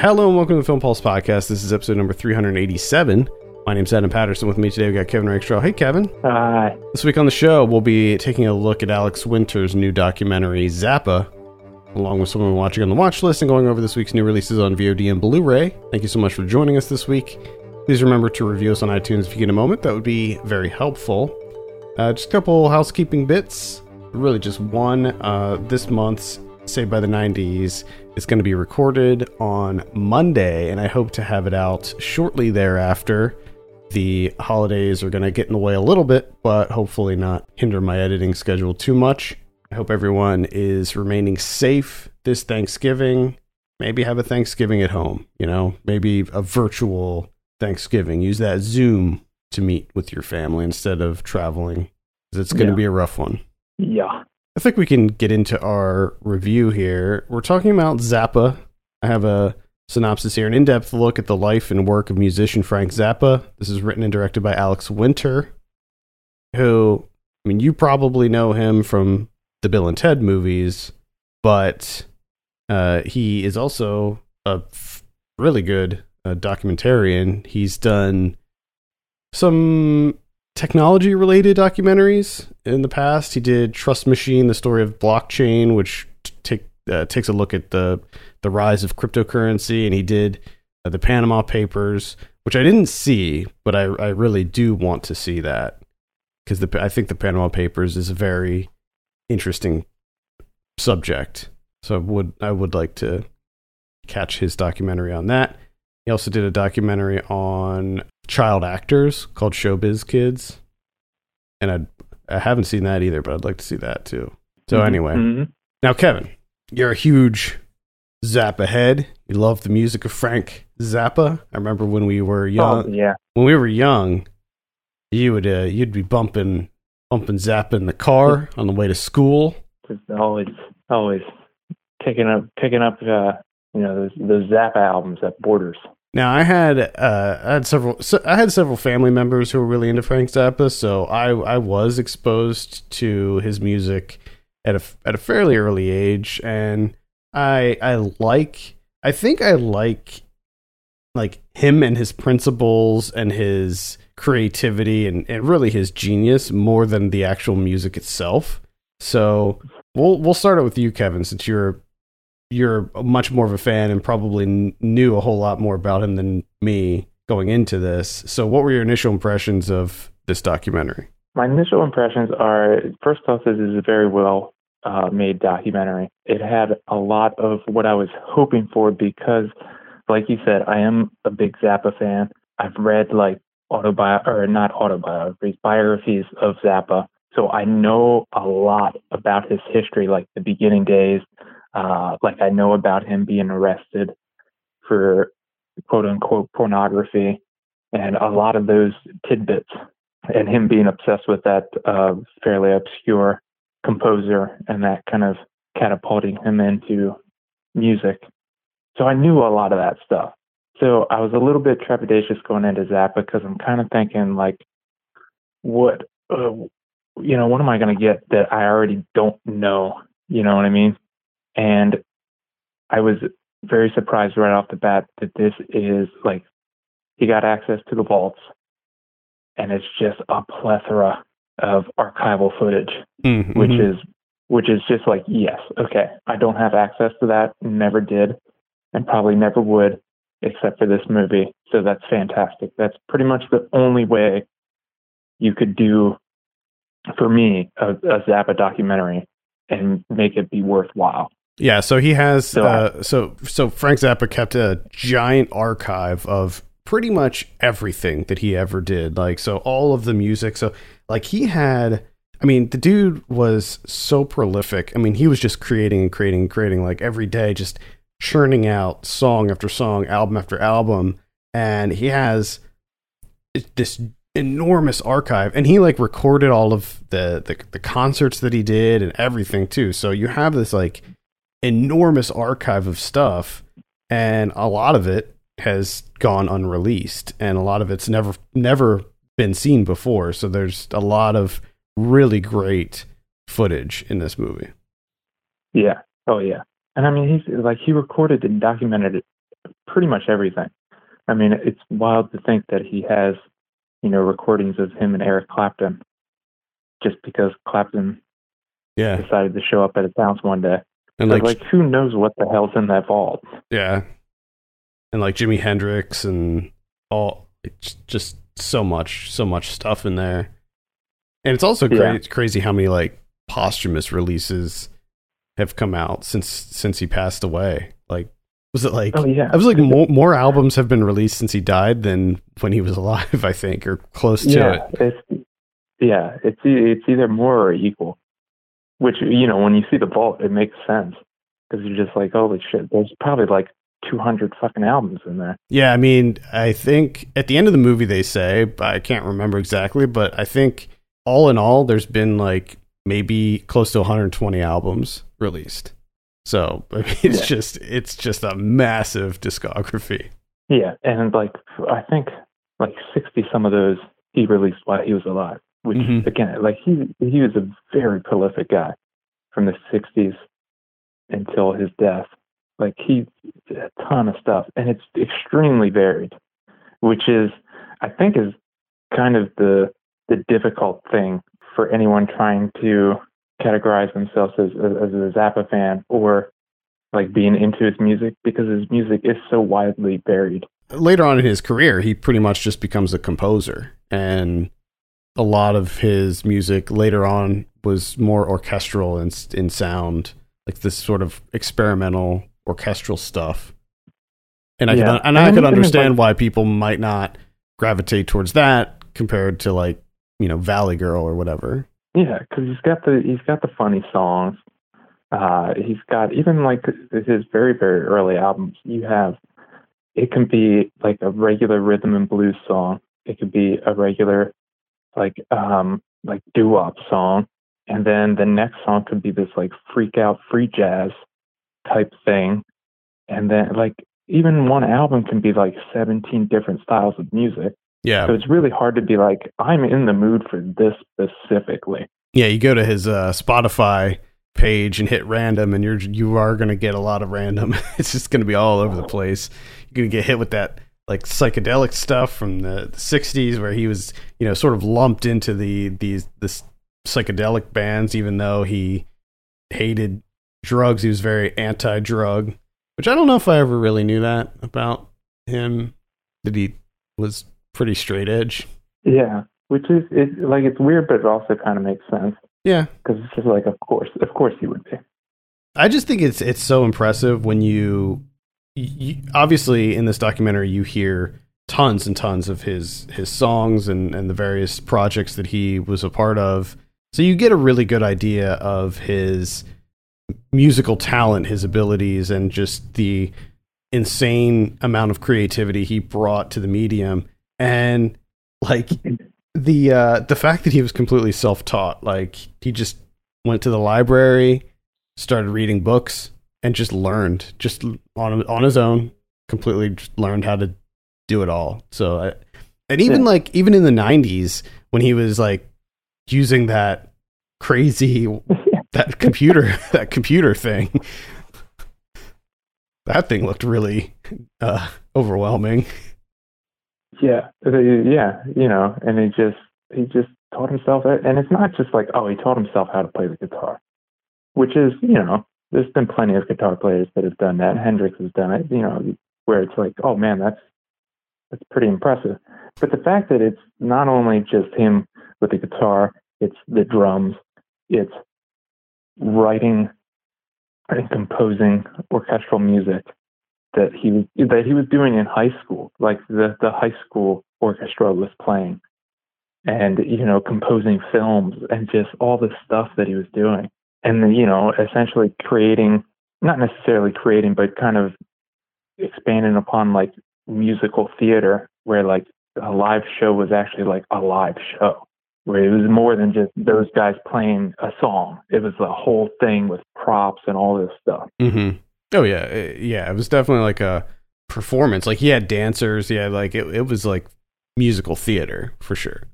Hello and welcome to the Film Pulse podcast. This is episode number 387. My name's Adam Patterson. With me today, we've got Kevin Rakestraw. Hey, Kevin. Hi. This week on the show, we'll be taking a look at Alex Winter's new documentary, Zappa, along with someone watching on the watch list and going over this week's new releases on VOD and Blu ray. Thank you so much for joining us this week. Please remember to review us on iTunes if you get a moment. That would be very helpful. Uh, just a couple housekeeping bits. Really, just one. Uh, this month's Saved by the 90s is going to be recorded on Monday, and I hope to have it out shortly thereafter. The holidays are going to get in the way a little bit, but hopefully not hinder my editing schedule too much. I hope everyone is remaining safe this Thanksgiving. Maybe have a Thanksgiving at home, you know, maybe a virtual Thanksgiving. Use that Zoom to meet with your family instead of traveling. It's going to be a rough one. Yeah. I think we can get into our review here. We're talking about Zappa. I have a synopsis here an in depth look at the life and work of musician Frank Zappa. This is written and directed by Alex Winter, who, I mean, you probably know him from the Bill and Ted movies, but uh, he is also a really good uh, documentarian. He's done some technology related documentaries in the past. He did Trust Machine, the story of blockchain, which take uh, takes a look at the the rise of cryptocurrency, and he did uh, the Panama Papers, which I didn't see, but I I really do want to see that because I think the Panama Papers is a very interesting subject. So I would I would like to catch his documentary on that. He also did a documentary on child actors called Showbiz Kids, and I I haven't seen that either, but I'd like to see that too. So Mhm. anyway, Mhm. now Kevin, you're a huge Zappa head. You love the music of Frank Zappa. I remember when we were young. Oh, yeah. When we were young, you would uh, you'd be bumping bumping Zappa in the car on the way to school. Just always, always picking up, picking up, uh, you know, those, those Zappa albums at Borders. Now I had uh, I had several so I had several family members who were really into Frank Zappa, so I I was exposed to his music at a at a fairly early age, and I I like I think I like like him and his principles and his creativity and, and really his genius more than the actual music itself. So we'll we'll start out with you, Kevin, since you're you're much more of a fan and probably kn- knew a whole lot more about him than me going into this. So, what were your initial impressions of this documentary? My initial impressions are first off, this is a very well uh, made documentary. It had a lot of what I was hoping for because, like you said, I am a big Zappa fan. I've read like autobi or not autobiographies, biographies of Zappa. So I know a lot about his history, like the beginning days. Uh, like I know about him being arrested for quote unquote pornography and a lot of those tidbits and him being obsessed with that uh, fairly obscure composer and that kind of catapulting him into music. So I knew a lot of that stuff. So I was a little bit trepidatious going into Zappa because I'm kind of thinking like, what, uh, you know, what am I going to get that I already don't know? You know what I mean? And I was very surprised right off the bat that this is like he got access to the vaults and it's just a plethora of archival footage Mm-hmm. which is which is just like yes okay i don't have access to that never did and probably never would except for this movie. So that's fantastic. That's pretty much the only way you could do for me a, a zappa documentary and make it be worthwhile yeah. So he has So, uh, so so Frank Zappa kept a giant archive of pretty much everything that he ever did. Like so, all of the music. So like he had. I mean, the dude was so prolific. I mean, he was just creating and creating and creating like every day, just churning out song after song, album after album. And he has this enormous archive and he like recorded all of the, the the concerts that he did and everything too. So you have this like enormous archive of stuff and a lot of it has gone unreleased and a lot of it's never never been seen before. So there's a lot of really great footage in this movie. Yeah. Oh yeah. And I mean, he's like he recorded and documented pretty much everything. I mean, it's wild to think that he has, you know, recordings of him and Eric Clapton, just because Clapton Yeah. decided to show up at his house one day. And Like, like, who knows what the hell's in that vault? yeah. And like Jimi Hendrix and all it's just so much so much stuff in there. And it's also cra- Yeah. crazy how many like posthumous releases have come out since since he passed away. Like was it like Oh yeah, I was like more, more albums have been released since he died than when he was alive, I think, or close to yeah, it. it's yeah, it's it's either more or equal. Which you know, when you see the vault, it makes sense because you're just like, holy shit, there's probably like 200 fucking albums in there. Yeah, I mean, I think at the end of the movie they say, but I can't remember exactly, but I think all in all, there's been like maybe close to 120 albums released. So I mean, it's Yeah. just it's just a massive discography. Yeah, and like I think like 60 some of those he released while he was alive. Which Mhm. again, like he he was a very prolific guy from the 60s until his death. Like he did a ton of stuff, and it's extremely varied, which is I think is kind of the the difficult thing for anyone trying to categorize themselves as as, as a Zappa fan or like being into his music because his music is so widely varied. Later on in his career, he pretty much just becomes a composer, and a lot of his music later on was more orchestral in in sound, like this sort of experimental orchestral stuff. And I Yeah. could and I could understand why people might not gravitate towards that compared to like you know Valley Girl or whatever. Yeah, because he's got the he's got the funny songs. Uh, he's got even like his very very early albums. You have it can be like a regular rhythm and blues song. It could be a regular like um like doo wop song, and then the next song could be this like freak out free jazz type thing, and then like even one album can be like 17 different styles of music. Yeah, So it's really hard to be like, I'm in the mood for this specifically. yeah. You go to his uh, Spotify page and hit random, and you're you are going to get a lot of random. it's just going to be all over the place. You're going to get hit with that like psychedelic stuff from the, the 60s where he was you know sort of lumped into the these this psychedelic bands even though he hated drugs. He was very anti-drug which i don't know if i ever really knew that about him that he was pretty straight edge. Yeah, which is it like it's weird, but it also kind of makes sense. Yeah. Because it's just like, of course, of course he would be. I just think it's it's so impressive when you, you obviously in this documentary you hear tons and tons of his his songs and and the various projects that he was a part of. So you get a really good idea of his musical talent, his abilities and just the insane amount of creativity he brought to the medium and like the uh the fact that he was completely self-taught like he just went to the library started reading books and just learned just on on his own completely just learned how to do it all so I, and even Yeah. like even in the 90s when he was like using that crazy that computer that computer thing that thing looked really uh overwhelming Yeah, uh, yeah, you know, and he just he just taught himself, it. and it's not just like oh, he taught himself how to play the guitar, which is you know, there's been plenty of guitar players that have done that. Hendrix has done it, you know, where it's like oh man, that's that's pretty impressive. But the fact that it's not only just him with the guitar, it's the drums, it's writing and composing orchestral music that he was that he was doing in high school, like the the high school orchestra was playing, and you know composing films and just all the stuff that he was doing, and you know essentially creating not necessarily creating, but kind of expanding upon like musical theater, where like a live show was actually like a live show, where it was more than just those guys playing a song. It was the whole thing with props and all this stuff. Mm-hmm. Oh yeah, Uh, yeah. It was definitely like a performance. Like he had dancers. Yeah, like it. It was like musical theater for sure.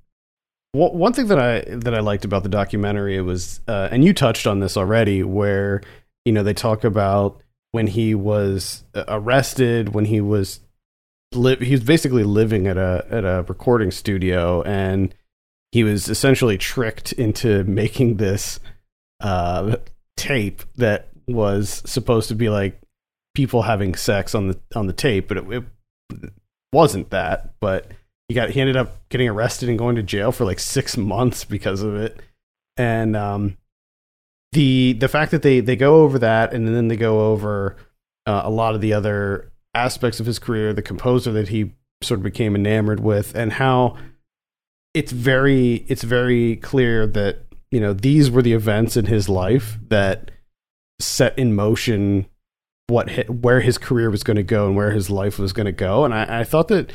One thing that I that I liked about the documentary was, uh, and you touched on this already, where you know they talk about when he was uh, arrested, when he was li- he was basically living at a at a recording studio, and he was essentially tricked into making this uh, tape that was supposed to be like people having sex on the on the tape, but it, it wasn't that. But he got he ended up getting arrested and going to jail for like six months because of it, and um, the the fact that they they go over that and then they go over uh, a lot of the other aspects of his career, the composer that he sort of became enamored with, and how it's very it's very clear that you know these were the events in his life that set in motion what where his career was going to go and where his life was going to go, and I, I thought that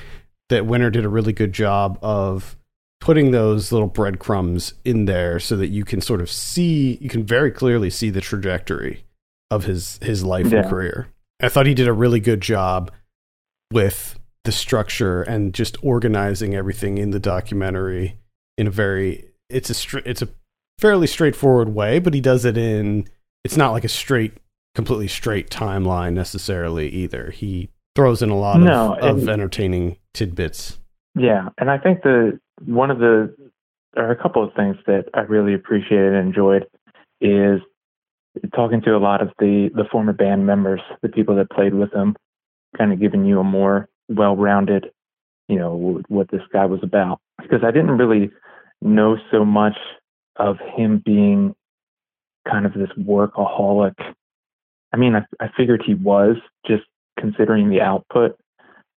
that Winter did a really good job of putting those little breadcrumbs in there so that you can sort of see you can very clearly see the trajectory of his his life yeah. and career. I thought he did a really good job with the structure and just organizing everything in the documentary in a very it's a str- it's a fairly straightforward way, but he does it in it's not like a straight completely straight timeline necessarily either. He throws in a lot no, of, of entertaining tidbits. Yeah, and I think the one of the or a couple of things that I really appreciated and enjoyed is talking to a lot of the the former band members, the people that played with them, kind of giving you a more well-rounded, you know, what this guy was about. Because I didn't really know so much of him being kind of this workaholic. I mean, I, I figured he was just considering the output,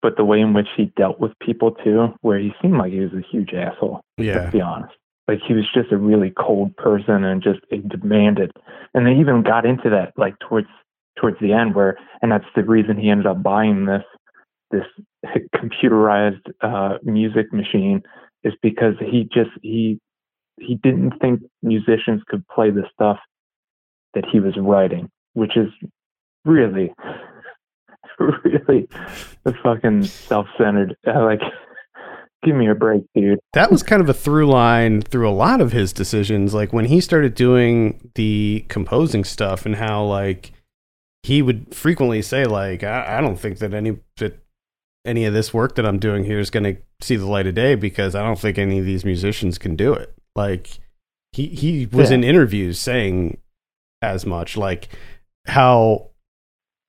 but the way in which he dealt with people too, where he seemed like he was a huge asshole. Yeah. To be honest, like he was just a really cold person and just demanded. And they even got into that like towards towards the end, where and that's the reason he ended up buying this this computerized uh, music machine is because he just he he didn't think musicians could play the stuff that he was writing, which is really really the fucking self-centered. Uh, like, give me a break, dude. That was kind of a through line through a lot of his decisions. Like when he started doing the composing stuff, and how like he would frequently say, like, I, I don't think that any that any of this work that I'm doing here is going to see the light of day because I don't think any of these musicians can do it. Like he he was yeah. in interviews saying as much like how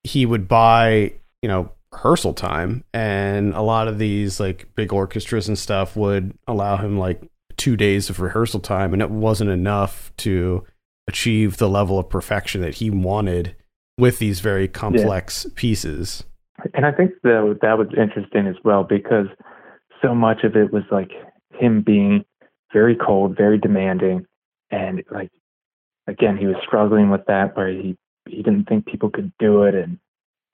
he would buy, you know, rehearsal time and a lot of these like big orchestras and stuff would allow him like 2 days of rehearsal time and it wasn't enough to achieve the level of perfection that he wanted with these very complex yeah. pieces. And I think that that was interesting as well because so much of it was like him being very cold, very demanding, and like again, he was struggling with that where he he didn't think people could do it and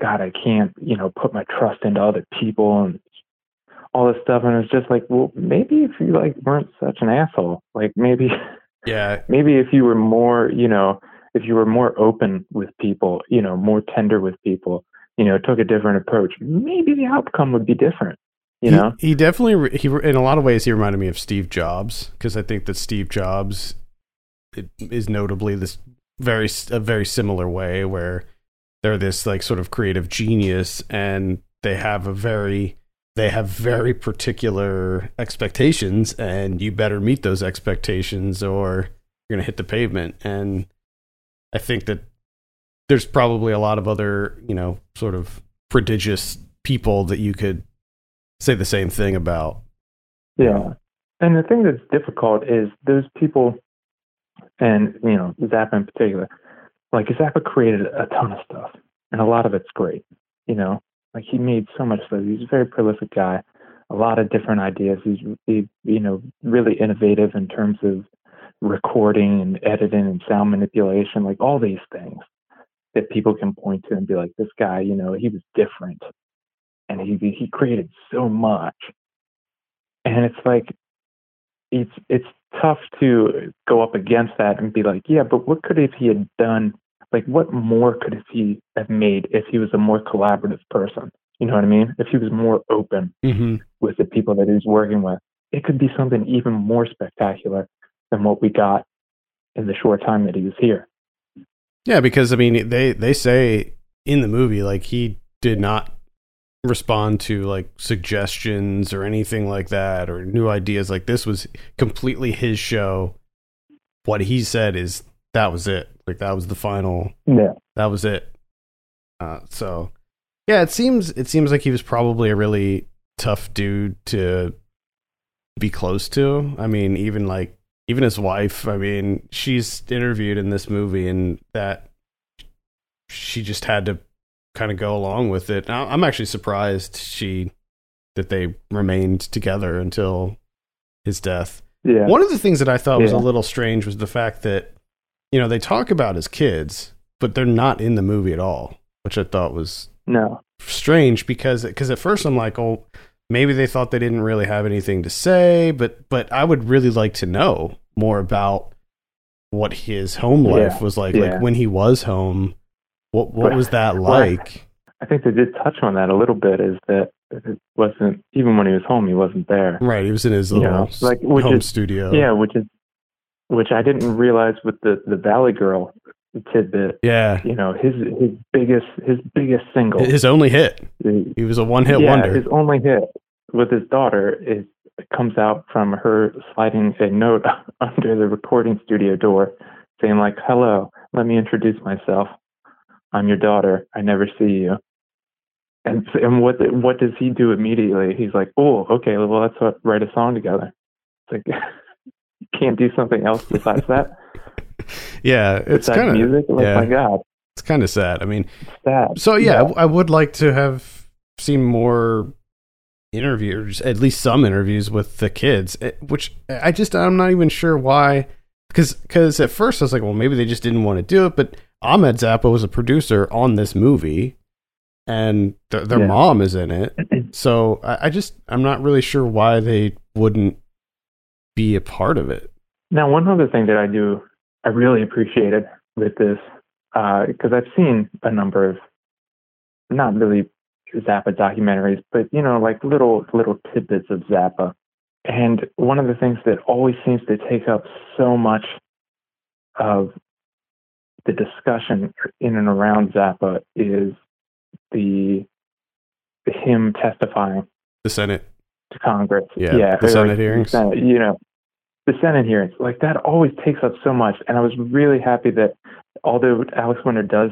God, I can't, you know, put my trust into other people and all this stuff. And it's just like, well, maybe if you like weren't such an asshole, like maybe, yeah, maybe if you were more, you know, if you were more open with people, you know, more tender with people, you know, took a different approach, maybe the outcome would be different. You know, he definitely he in a lot of ways he reminded me of Steve Jobs because I think that Steve Jobs is notably this very a very similar way where they're this like sort of creative genius and they have a very they have very particular expectations and you better meet those expectations or you're going to hit the pavement. And i think that there's probably a lot of other you know sort of prodigious people that you could say the same thing about. Yeah. And the thing that's difficult is those people and you know zappa in particular like Zappa created a ton of stuff, and a lot of it's great. You know, like he made so much stuff. He's a very prolific guy, a lot of different ideas. He's he, you know really innovative in terms of recording and editing and sound manipulation, like all these things that people can point to and be like, this guy, you know, he was different, and he he created so much. And it's like it's it's tough to go up against that and be like, yeah, but what could if he had done? Like, what more could he have made if he was a more collaborative person? You know what I mean? If he was more open mm-hmm. with the people that he's working with, it could be something even more spectacular than what we got in the short time that he was here. Yeah, because I mean, they they say in the movie. Like he did not respond to like suggestions or anything like that or new ideas. Like this was completely his show. What he said is that was it. Like that was the final. Yeah. That was it. Uh, so yeah, it seems it seems like he was probably a really tough dude to be close to. I mean, even like even his wife. I mean, she's interviewed in this movie, and that she just had to kind of go along with it. I'm actually surprised she that they remained together until his death. Yeah. One of the things that I thought was a little strange was the fact that you know they talk about his kids, but they're not in the movie at all, which I thought was No. strange because because at first I'm like, oh, maybe they thought they didn't really have anything to say, but but I would really like to know more about what his home life Yeah, was like, yeah. like when he was home. What what But- was that well, like? I think they did touch on that a little bit. Is that it wasn't even when he was home, he wasn't there. Right, he was in his You little know, like, which home is- studio. Yeah, which is which I didn't realize with the the Valley Girl tidbit. yeah. You know, his his biggest his biggest single. His only hit. He was a one hit yeah, wonder. his only hit with his daughter is comes out from her sliding a note under the recording studio door, saying like, "Hello, let me introduce myself. I'm your daughter. I never see you." And and what what does he do immediately? He's like, "Oh, okay, well let's uh, write a song together." It's like you can't do something else besides that. yeah, it's kind of music. Like yeah. my God, it's kind of sad. I mean, sad. So yeah, I, I would like to have seen more interviews, at least some interviews with the kids, eh, which I just I'm not even sure why. Because because at first I was like, well, maybe they just didn't want to do it. But Ahmet Zappa was a producer on this movie, and th- their Yeah. mom is in it. So I, I just I'm not really sure why they wouldn't be a part of it. Now, one other thing that I do, I really appreciated with this, uh, because I've seen a number of, not really Zappa documentaries, but you know, like little little tidbits of Zappa. And one of the things that always seems to take up so much of the discussion in and around Zappa is the him testifying The Senate, to Congress. Yeah, the Senate like, hearings. Senate, you know, the Senate hearings. Like that always takes up so much. And I was really happy that although Alex Winter does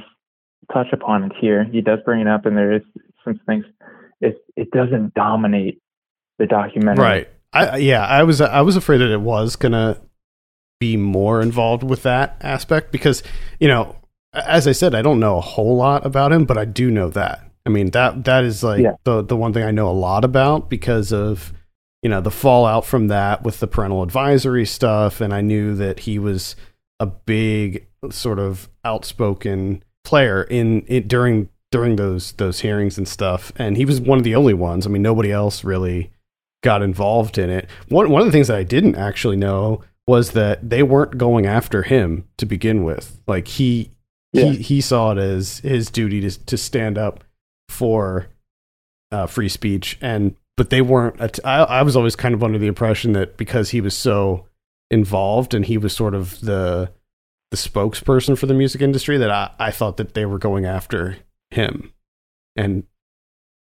touch upon it here, he does bring it up, and there is some things. It it doesn't dominate the documentary. right? I yeah, I was I was afraid that it was gonna be more involved with that aspect because you know, as I said, I don't know a whole lot about him, but I do know that. I mean that that is like Yeah. the the one thing I know a lot about because of you know the fallout from that with the parental advisory stuff, and I knew that he was a big sort of outspoken player in it during during those those hearings and stuff, and he was one of the only ones. I mean, nobody else really got involved in it. One one of the things that I didn't actually know was that they weren't going after him to begin with. Like he Yeah. he he saw it as his duty to to stand up for uh, free speech, and but they weren't. att- I, I was always kind of under the impression that because he was so involved and he was sort of the the spokesperson for the music industry that I, I thought that they were going after him. And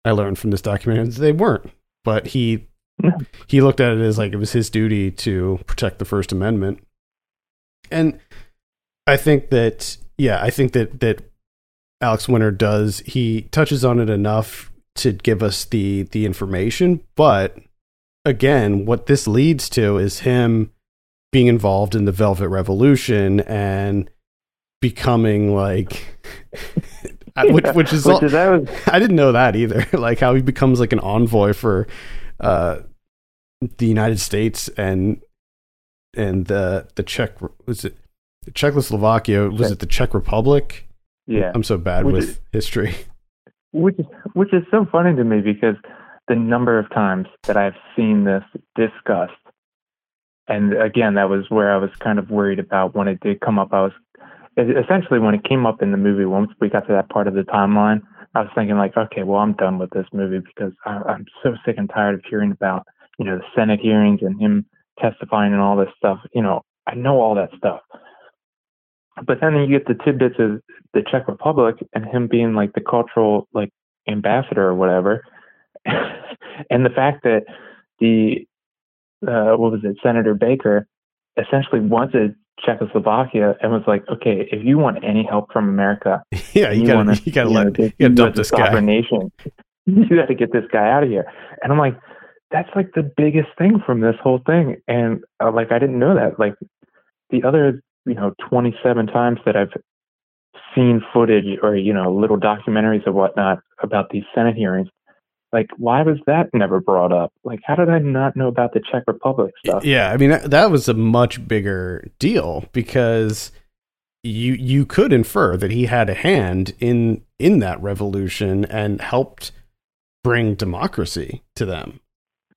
I learned from this documentary that they weren't. But he. he looked at it as like it was his duty to protect the First Amendment. And I think that yeah, I think that that Alex Winter does he touches on it enough to give us the the information, but again, what this leads to is him being involved in the Velvet Revolution and becoming like I- which which is all, is I didn't know that either. like how he becomes like an envoy for uh, the United States and and the the Czech was it Czechoslovakia was Czech. it the Czech Republic? yeah. I'm so bad Which with is- history. which is which is so funny to me because the number of times that I've seen this discussed, and again, that was where I was kind of worried about when it did come up. I was essentially when it came up in the movie. Once we got to that part of the timeline, I was thinking like, okay, well, I'm done with this movie because I, I'm so sick and tired of hearing about you know the Senate hearings and him testifying and all this stuff. You know, I know all that stuff. but then you get the tidbits of the Czech Republic and him being like the cultural like ambassador or whatever, and the fact that the uh, what was it, Senator Baker, essentially wanted Czechoslovakia and was like, okay, if you want any help from America, yeah, you, gotta wanna, you gotta you let know, you gotta dump this guy. Nation, you got to get this guy out of here. And I'm like, that's like the biggest thing from this whole thing. And uh, like, I didn't know that. Like the other, you know, 27 times that I've seen footage or you know little documentaries or whatnot about these Senate hearings, like, why was that never brought up? Like, how did I not know about the Czech Republic stuff? Yeah, I mean that, that was a much bigger deal because you you could infer that he had a hand in in that revolution and helped bring democracy to them.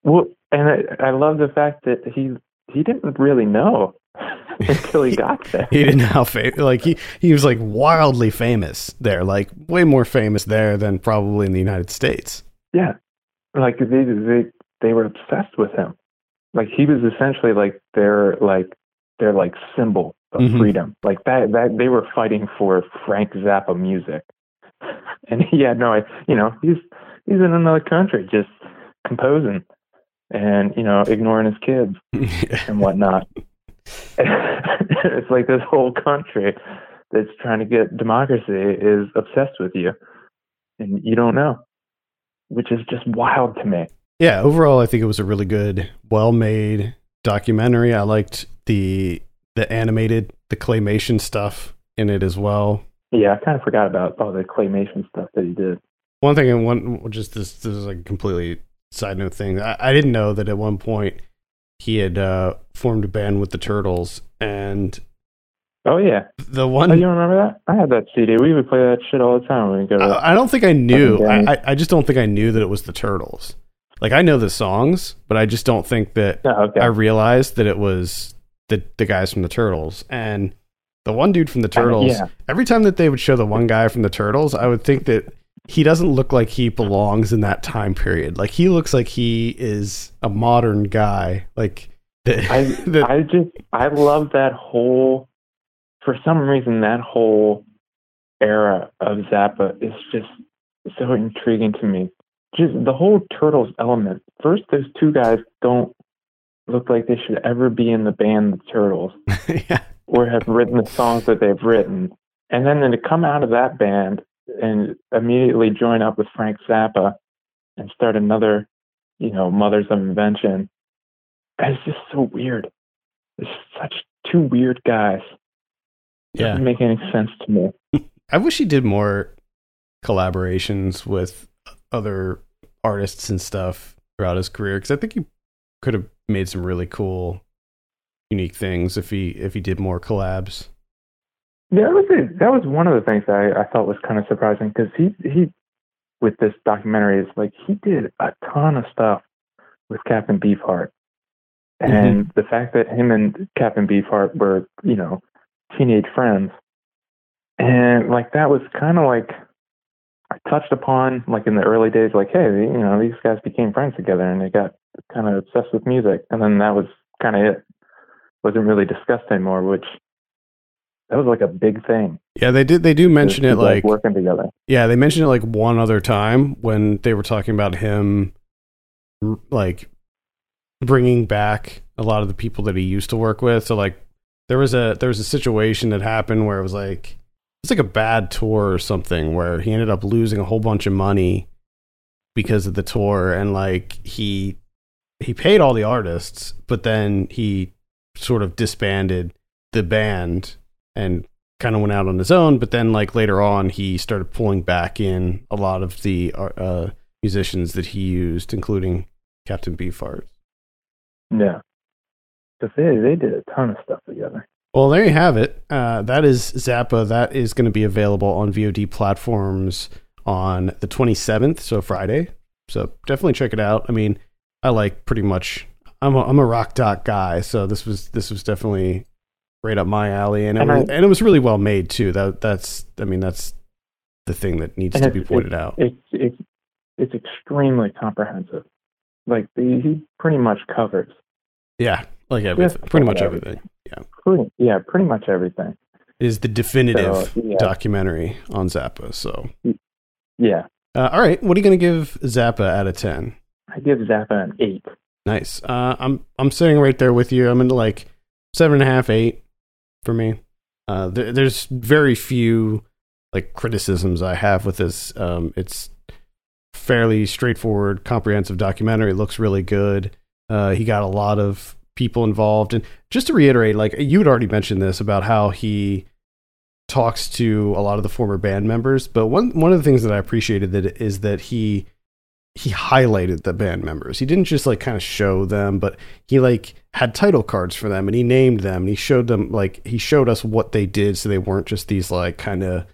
Well, and I, I love the fact that he he didn't really know until he got there. he didn't know how famous. Like he he was like wildly famous there, like way more famous there than probably in the United States. Yeah, like they they they were obsessed with him. Like he was essentially like their like their like symbol of mm-hmm. freedom. Like that that they were fighting for Frank Zappa music. And he had no, you know, he's he's in another country just composing and you know ignoring his kids and whatnot. it's like this whole country that's trying to get democracy is obsessed with you, and you don't know which is just wild to me. Yeah, overall, I think it was a really good, well-made documentary. I liked the the animated, the claymation stuff in it as well. Yeah, I kind of forgot about all the claymation stuff that he did. One thing, and one just this, this is like a completely side note thing. I, I didn't know that at one point he had uh, formed a band with the Turtles, and Oh yeah, the one. Oh, you remember that? I had that CD. We would play that shit all the time when we go. I, I don't think I knew. I, I just don't think I knew that it was the Turtles. Like I know the songs, but I just don't think that oh, okay. I realized that it was the the guys from the Turtles and the one dude from the uh, Turtles. yeah. Every time that they would show the one guy from the Turtles, I would think that he doesn't look like he belongs in that time period. Like he looks like he is a modern guy. Like the, I, the, I just I love that whole for some reason that whole era of Zappa is just so intriguing to me. Just the whole Turtles element. First, those two guys don't look like they should ever be in the band The Turtles yeah. or have written the songs that they've written. And then, then to come out of that band and immediately join up with Frank Zappa and start another, you know, Mothers of Invention. It's just so weird. It's such two weird guys yeah. doesn't make any sense to me. I wish he did more collaborations with other artists and stuff throughout his career because I think he could have made some really cool, unique things if he if he did more collabs. Yeah, that was it. that was one of the things that I, I thought was kind of surprising because he he with this documentary is like he did a ton of stuff with Captain Beefheart, mm-hmm. and mm-hmm. the fact that him and Captain Beefheart were you know teenage friends. And like that was kind of like I touched upon like in the early days, like, hey, you know, these guys became friends together and they got kind of obsessed with music. And then that was kind of it. Wasn't really discussed anymore, which that was like a big thing. Yeah, they did. They do mention it like working together. Yeah, they mentioned it like one other time when they were talking about him, like bringing back a lot of the people that he used to work with. So like there was a there was a situation that happened where it was like it's like a bad tour or something where he ended up losing a whole bunch of money because of the tour and like he he paid all the artists but then he sort of disbanded the band and kind of went out on his own but then like later on he started pulling back in a lot of the uh, musicians that he used including Captain Beefheart. Yeah because they they did a ton of stuff together. Well, there you have it. Uh, that is Zappa. That is going to be available on VOD platforms on the 27th, so Friday. So definitely check it out. I mean, I like pretty much. I'm a, I'm a rock doc guy, so this was this was definitely right up my alley, and it and, was, I, and it was really well made too. That that's I mean that's the thing that needs to be pointed it's, out. It's it's it's extremely comprehensive. Like he pretty much covers. Yeah, like everything, pretty much everything. everything. Yeah. Pretty, yeah, pretty much everything. is the definitive So, yeah. documentary on Zappa. So, Yeah, uh, all right, what are you going to give Zappa out of ten? I give Zappa an eight. Nice. Uh, I'm I'm sitting right there with you. I'm into like seven and a half, eight for me. Uh, there, there's very few like criticisms I have with this. Um, it's fairly straightforward, comprehensive documentary. It looks really good. Uh, he got a lot of people involved, and just to reiterate, like you had already mentioned this about how he talks to a lot of the former band members. But one one of the things that I appreciated that is that he he highlighted the band members. He didn't just like kind of show them, but he like had title cards for them and he named them and he showed them like he showed us what they did so they weren't just these like kind of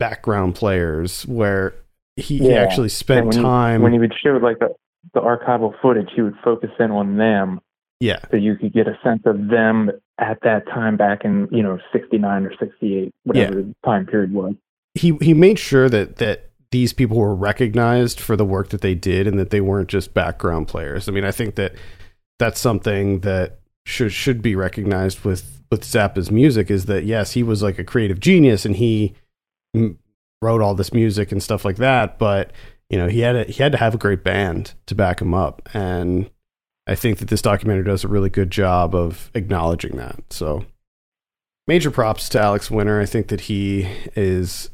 background players where he, he actually spent when he- time when he would show like the the archival footage, he would focus in on them yeah. So you could get a sense of them at that time back in you know 69 or 68 whatever the time period was. He he made sure that that these people were recognized for the work that they did and that they weren't just background players. I mean, I think that that's something that should should be recognized with with Zappa's music is that yes, he was like a creative genius and he m- wrote all this music and stuff like that, but you know, he had a, he had to have a great band to back him up. And I think that this documentary does a really good job of acknowledging that. So major props to Alex Winter. I think that he is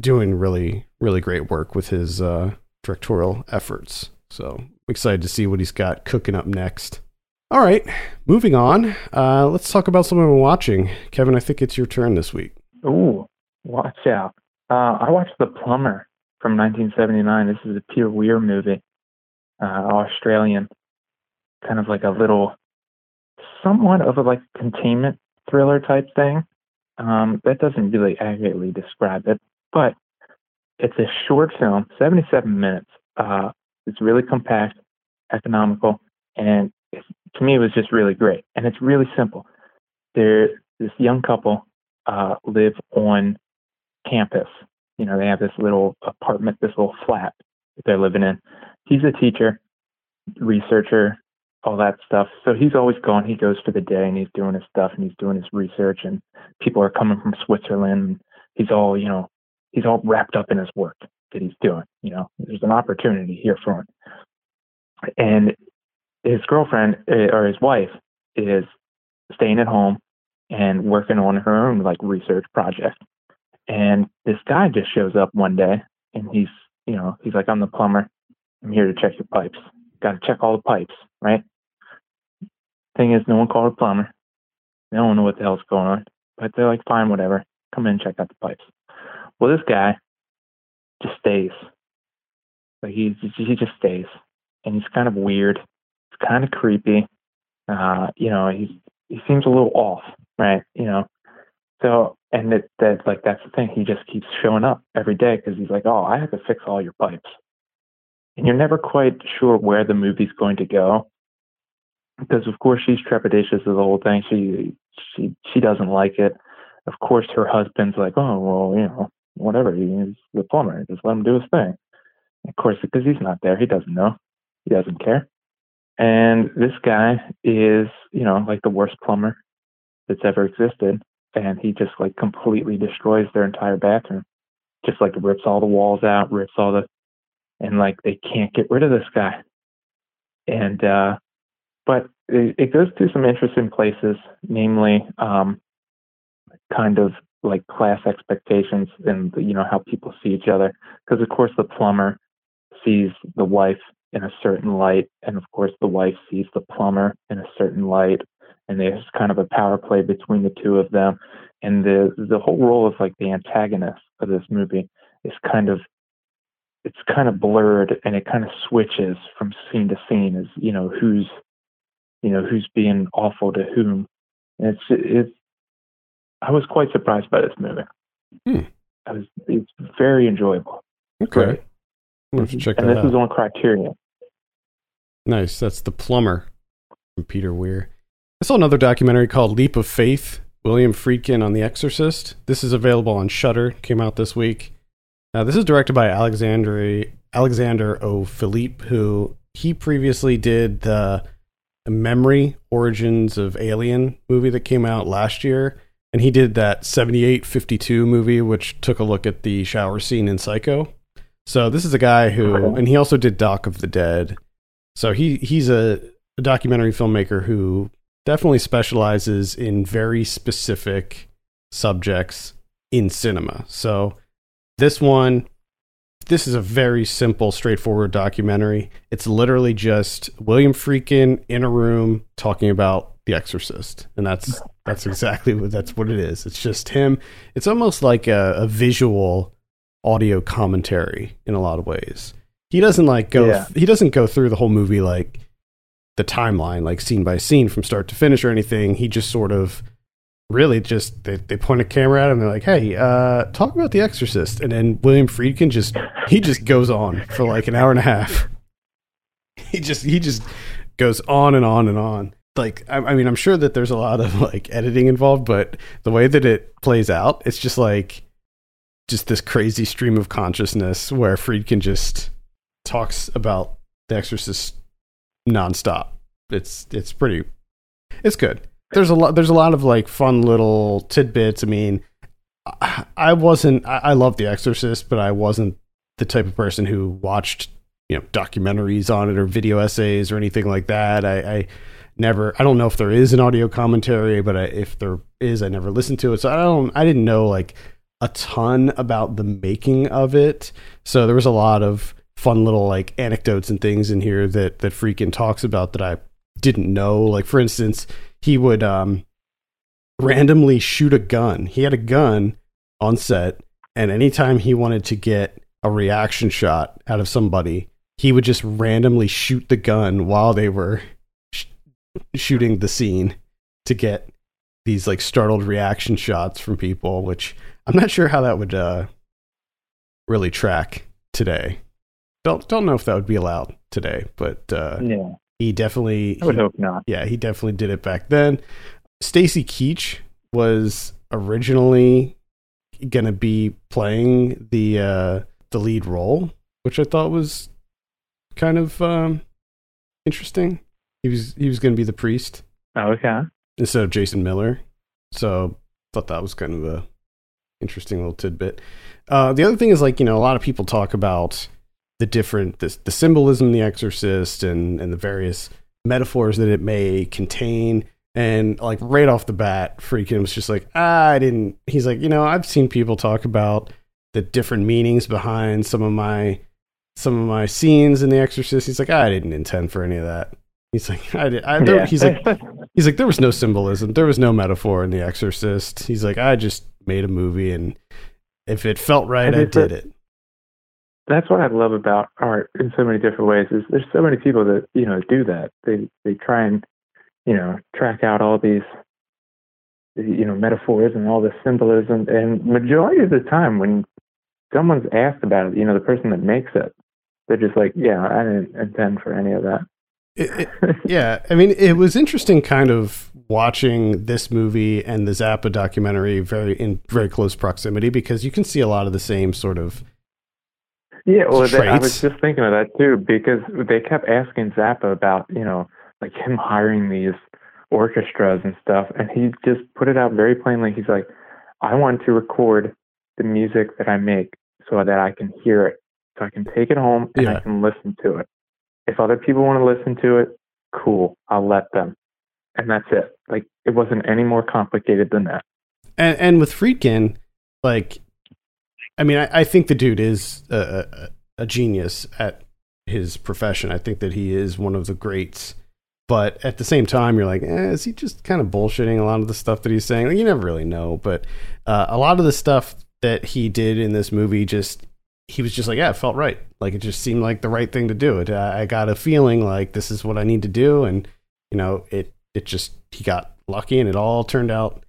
doing really, really great work with his uh, directorial efforts. So excited to see what he's got cooking up next. All right, moving on. Uh, let's talk about something we're watching. Kevin, I think it's your turn this week. Ooh, watch out. Uh, I watched The Plumber from 1979. This is a Peter Weir movie, uh, Australian, kind of like a little, somewhat of a like containment thriller type thing. Um, that doesn't really accurately describe it, but it's a short film, 77 minutes. Uh, it's really compact, economical, and to me, it was just really great. And it's really simple. There, this young couple uh, live on campus. You know, they have this little apartment, this little flat that they're living in. He's a teacher, researcher, all that stuff. So he's always gone. He goes for the day and he's doing his stuff and he's doing his research. And people are coming from Switzerland. He's all, you know, he's all wrapped up in his work that he's doing. You know, there's an opportunity here for him. And his girlfriend uh, or his wife is staying at home and working on her own like research project. And this guy just shows up one day and he's, you know, he's like, I'm the plumber. I'm here to check your pipes. Got to check all the pipes, right? Thing is, no one called a plumber. They don't know what the hell's going on, but they're like, fine, whatever. Come in and check out the pipes. Well, this guy just stays. Like he he just stays, and he's kind of weird. It's kind of creepy. Uh, you know, he's he seems a little off, right? You know, so and that that like that's the thing. He just keeps showing up every day because he's like, oh, I have to fix all your pipes, and you're never quite sure where the movie's going to go because of course she's trepidatious of the whole thing. She she she doesn't like it. Of course, her husband's like, oh well, you know, whatever. He's the plumber. Just let him do his thing. Of course, because he's not there, he doesn't know. He doesn't care. And this guy is, you know, like the worst plumber that's ever existed. And he just like completely destroys their entire bathroom. Just like rips all the walls out, rips all the, and like they can't get rid of this guy. And, uh, but it, it goes to some interesting places, namely, um, kind of like class expectations and you know how people see each other because of course the plumber sees the wife in a certain light and of course the wife sees the plumber in a certain light and there's kind of a power play between the two of them and the the whole role of like the antagonist of this movie is kind of it's kind of blurred and it kind of switches from scene to scene as you know who's you know who's being awful to whom and it's it's I was quite surprised by this movie. Hmm. I was it's very enjoyable. Okay. Great. I'm have to check and this out. is on Criterion. Nice. That's The Plumber from Peter Weir. I saw another documentary called Leap of Faith, William Friedkin on The Exorcist. This is available on Shutter. Came out this week. Uh, this is directed by Alexander Alexander O. Philippe, who he previously did the Memory Origins of Alien movie that came out last year. and he did that 78 52 movie, which took a look at the shower scene in Psycho. So this is a guy who, and he also did Doc of the Dead. So he he's a, a documentary filmmaker who definitely specializes in very specific subjects in cinema. So this one, this is a very simple, straightforward documentary. It's literally just William Friedkin in a room talking about The Exorcist, and that's that's exactly what that's what it is. It's just him. It's almost like a, a visual audio commentary in a lot of ways. He doesn't like go. Yeah. He doesn't go through the whole movie like the timeline, like scene by scene from start to finish or anything. He just sort of really just they, they point a camera at him they're like hey uh talk about the exorcist. And then william friedkin just he just goes on for like an hour and a half. He just he just goes on and on and on. Like I, I mean i'm sure that there's a lot of like editing involved but the way that it plays out it's just like just this crazy stream of consciousness where friedkin just talks about the exorcist nonstop. It's it's pretty it's good there's a lot there's a lot of like fun little tidbits. I mean i, wasn't I, I love the exorcist but i wasn't the type of person who watched you know documentaries on it or video essays or anything like that. I, I never i don't know if there is an audio commentary but I, if there is i never listened to it. So i don't i didn't know like a ton about the making of it. So there was a lot of fun little like anecdotes and things in here that that Friedkin talks about that i didn't know. Like for instance he would um randomly shoot a gun. He had a gun on set and anytime he wanted to get a reaction shot out of somebody he would just randomly shoot the gun while they were sh- shooting the scene to get these like startled reaction shots from people which i'm not sure how that would uh really track today. Don't don't know if that would be allowed today but uh Yeah, he definitely I would he- hope not. yeah, he definitely did it back then. Stacy Keach was originally going to be playing the uh, the lead role, which I thought was kind of um, interesting. He was he was going to be the priest Oh, Okay. instead of Jason Miller, so thought that was kind of a interesting little tidbit. Uh, the other thing is like you know a lot of people talk about the different the, the symbolism the Exorcist and and the various metaphors that it may contain. And like right off the bat, Friedkin was just like, ah, I didn't. He's like, you know, I've seen people talk about the different meanings behind some of my some of my scenes in The Exorcist. He's like, I didn't intend for any of that. He's like, I did. I, there, Yeah. He's like, he's like, there was no symbolism, there was no metaphor in The Exorcist. He's like, I just made a movie, and if it felt right, I did a- it. That's what I love about art in so many different ways. Is there's so many people that you know do that. They they try and you know track out all these you know metaphors and all this symbolism. And majority of the time, when someone's asked about it, you know, the person that makes it, they're just like, yeah, I didn't intend for any of that. It- it- yeah, I mean, it was interesting, kind of watching this movie and the Zappa documentary very in very close proximity because you can see a lot of the same sort of Yeah, well, they, I was just thinking of that too because they kept asking Zappa about, you know, like him hiring these orchestras and stuff, and he just put it out very plainly. He's like, I want to record the music that I make so that I can hear it, so I can take it home and Yeah. I can listen to it. If other people want to listen to it, cool, I'll let them. And that's it. Like, it wasn't any more complicated than that. and and with Friedkin, like, I mean, I, I think the dude is a, a, genius at his profession. I think that he is one of the greats. But at the same time, you're like, eh, is he just kind of bullshitting a lot of the stuff that he's saying? Like, you never really know. But uh, a lot of the stuff that he did in this movie, just he was just like, yeah, it felt right. Like it just seemed like the right thing to do. It, I I got a feeling like this is what I need to do, and you know, it it just he got lucky, and it all turned out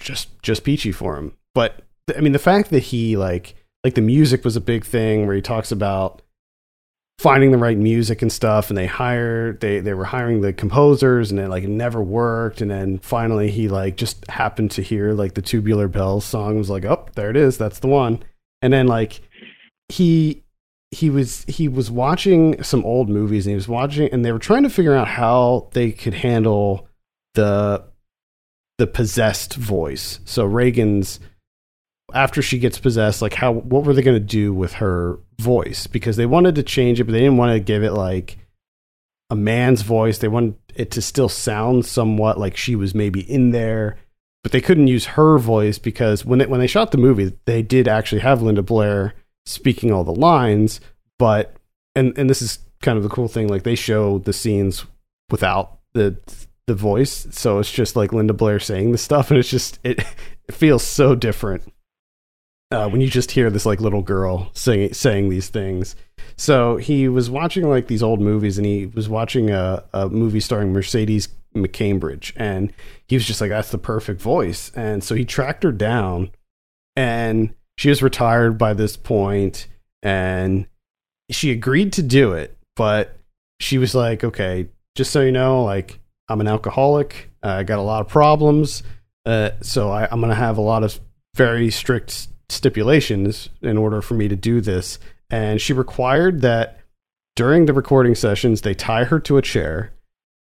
just just peachy for him. But I mean, the fact that he like like the music was a big thing where he talks about finding the right music and stuff and they hired they they were hiring the composers and then like it never worked and then finally he like just happened to hear like the tubular bells song was like oh there it is that's the one and then like he he was he was watching some old movies and he was watching and they were trying to figure out how they could handle the the possessed voice. So Regan's after she gets possessed, like how what were they going to do with her voice? Because they wanted to change it, but they didn't want to give it like a man's voice. They wanted it to still sound somewhat like she was maybe in there, but they couldn't use her voice because when they, when they shot the movie, they did actually have Linda Blair speaking all the lines, but and and this is kind of the cool thing like they show the scenes without the the voice, so it's just like Linda Blair saying the stuff and it's just it, it feels so different. Uh, when you just hear this like little girl saying saying these things, so he was watching like these old movies, and he was watching a, a movie starring Mercedes McCambridge, and he was just like, "That's the perfect voice." And so he tracked her down, and she was retired by this point, and she agreed to do it, but she was like, "Okay, just so you know, like I'm an alcoholic. Uh, I got a lot of problems, uh, so I, I'm to have a lot of very strict stipulations in order for me to do this. And she required that during the recording sessions, they tie her to a chair.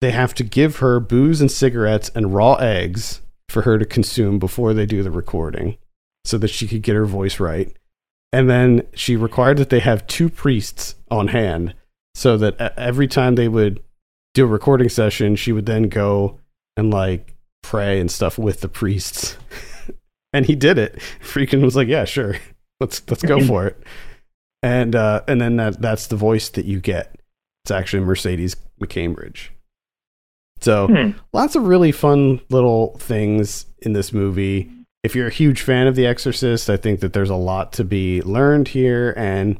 They have to give her booze and cigarettes and raw eggs for her to consume before they do the recording so that she could get her voice right. And then she required that they have two priests on hand so that every time they would do a recording session, she would then go and like pray and stuff with the priests. and he did it. Friedkin was like, "Yeah, sure, let's let's go for it." And uh, and then that that's the voice that you get. It's actually Mercedes McCambridge. So hmm. lots of really fun little things in this movie. If you're a huge fan of The Exorcist, I think that there's a lot to be learned here, and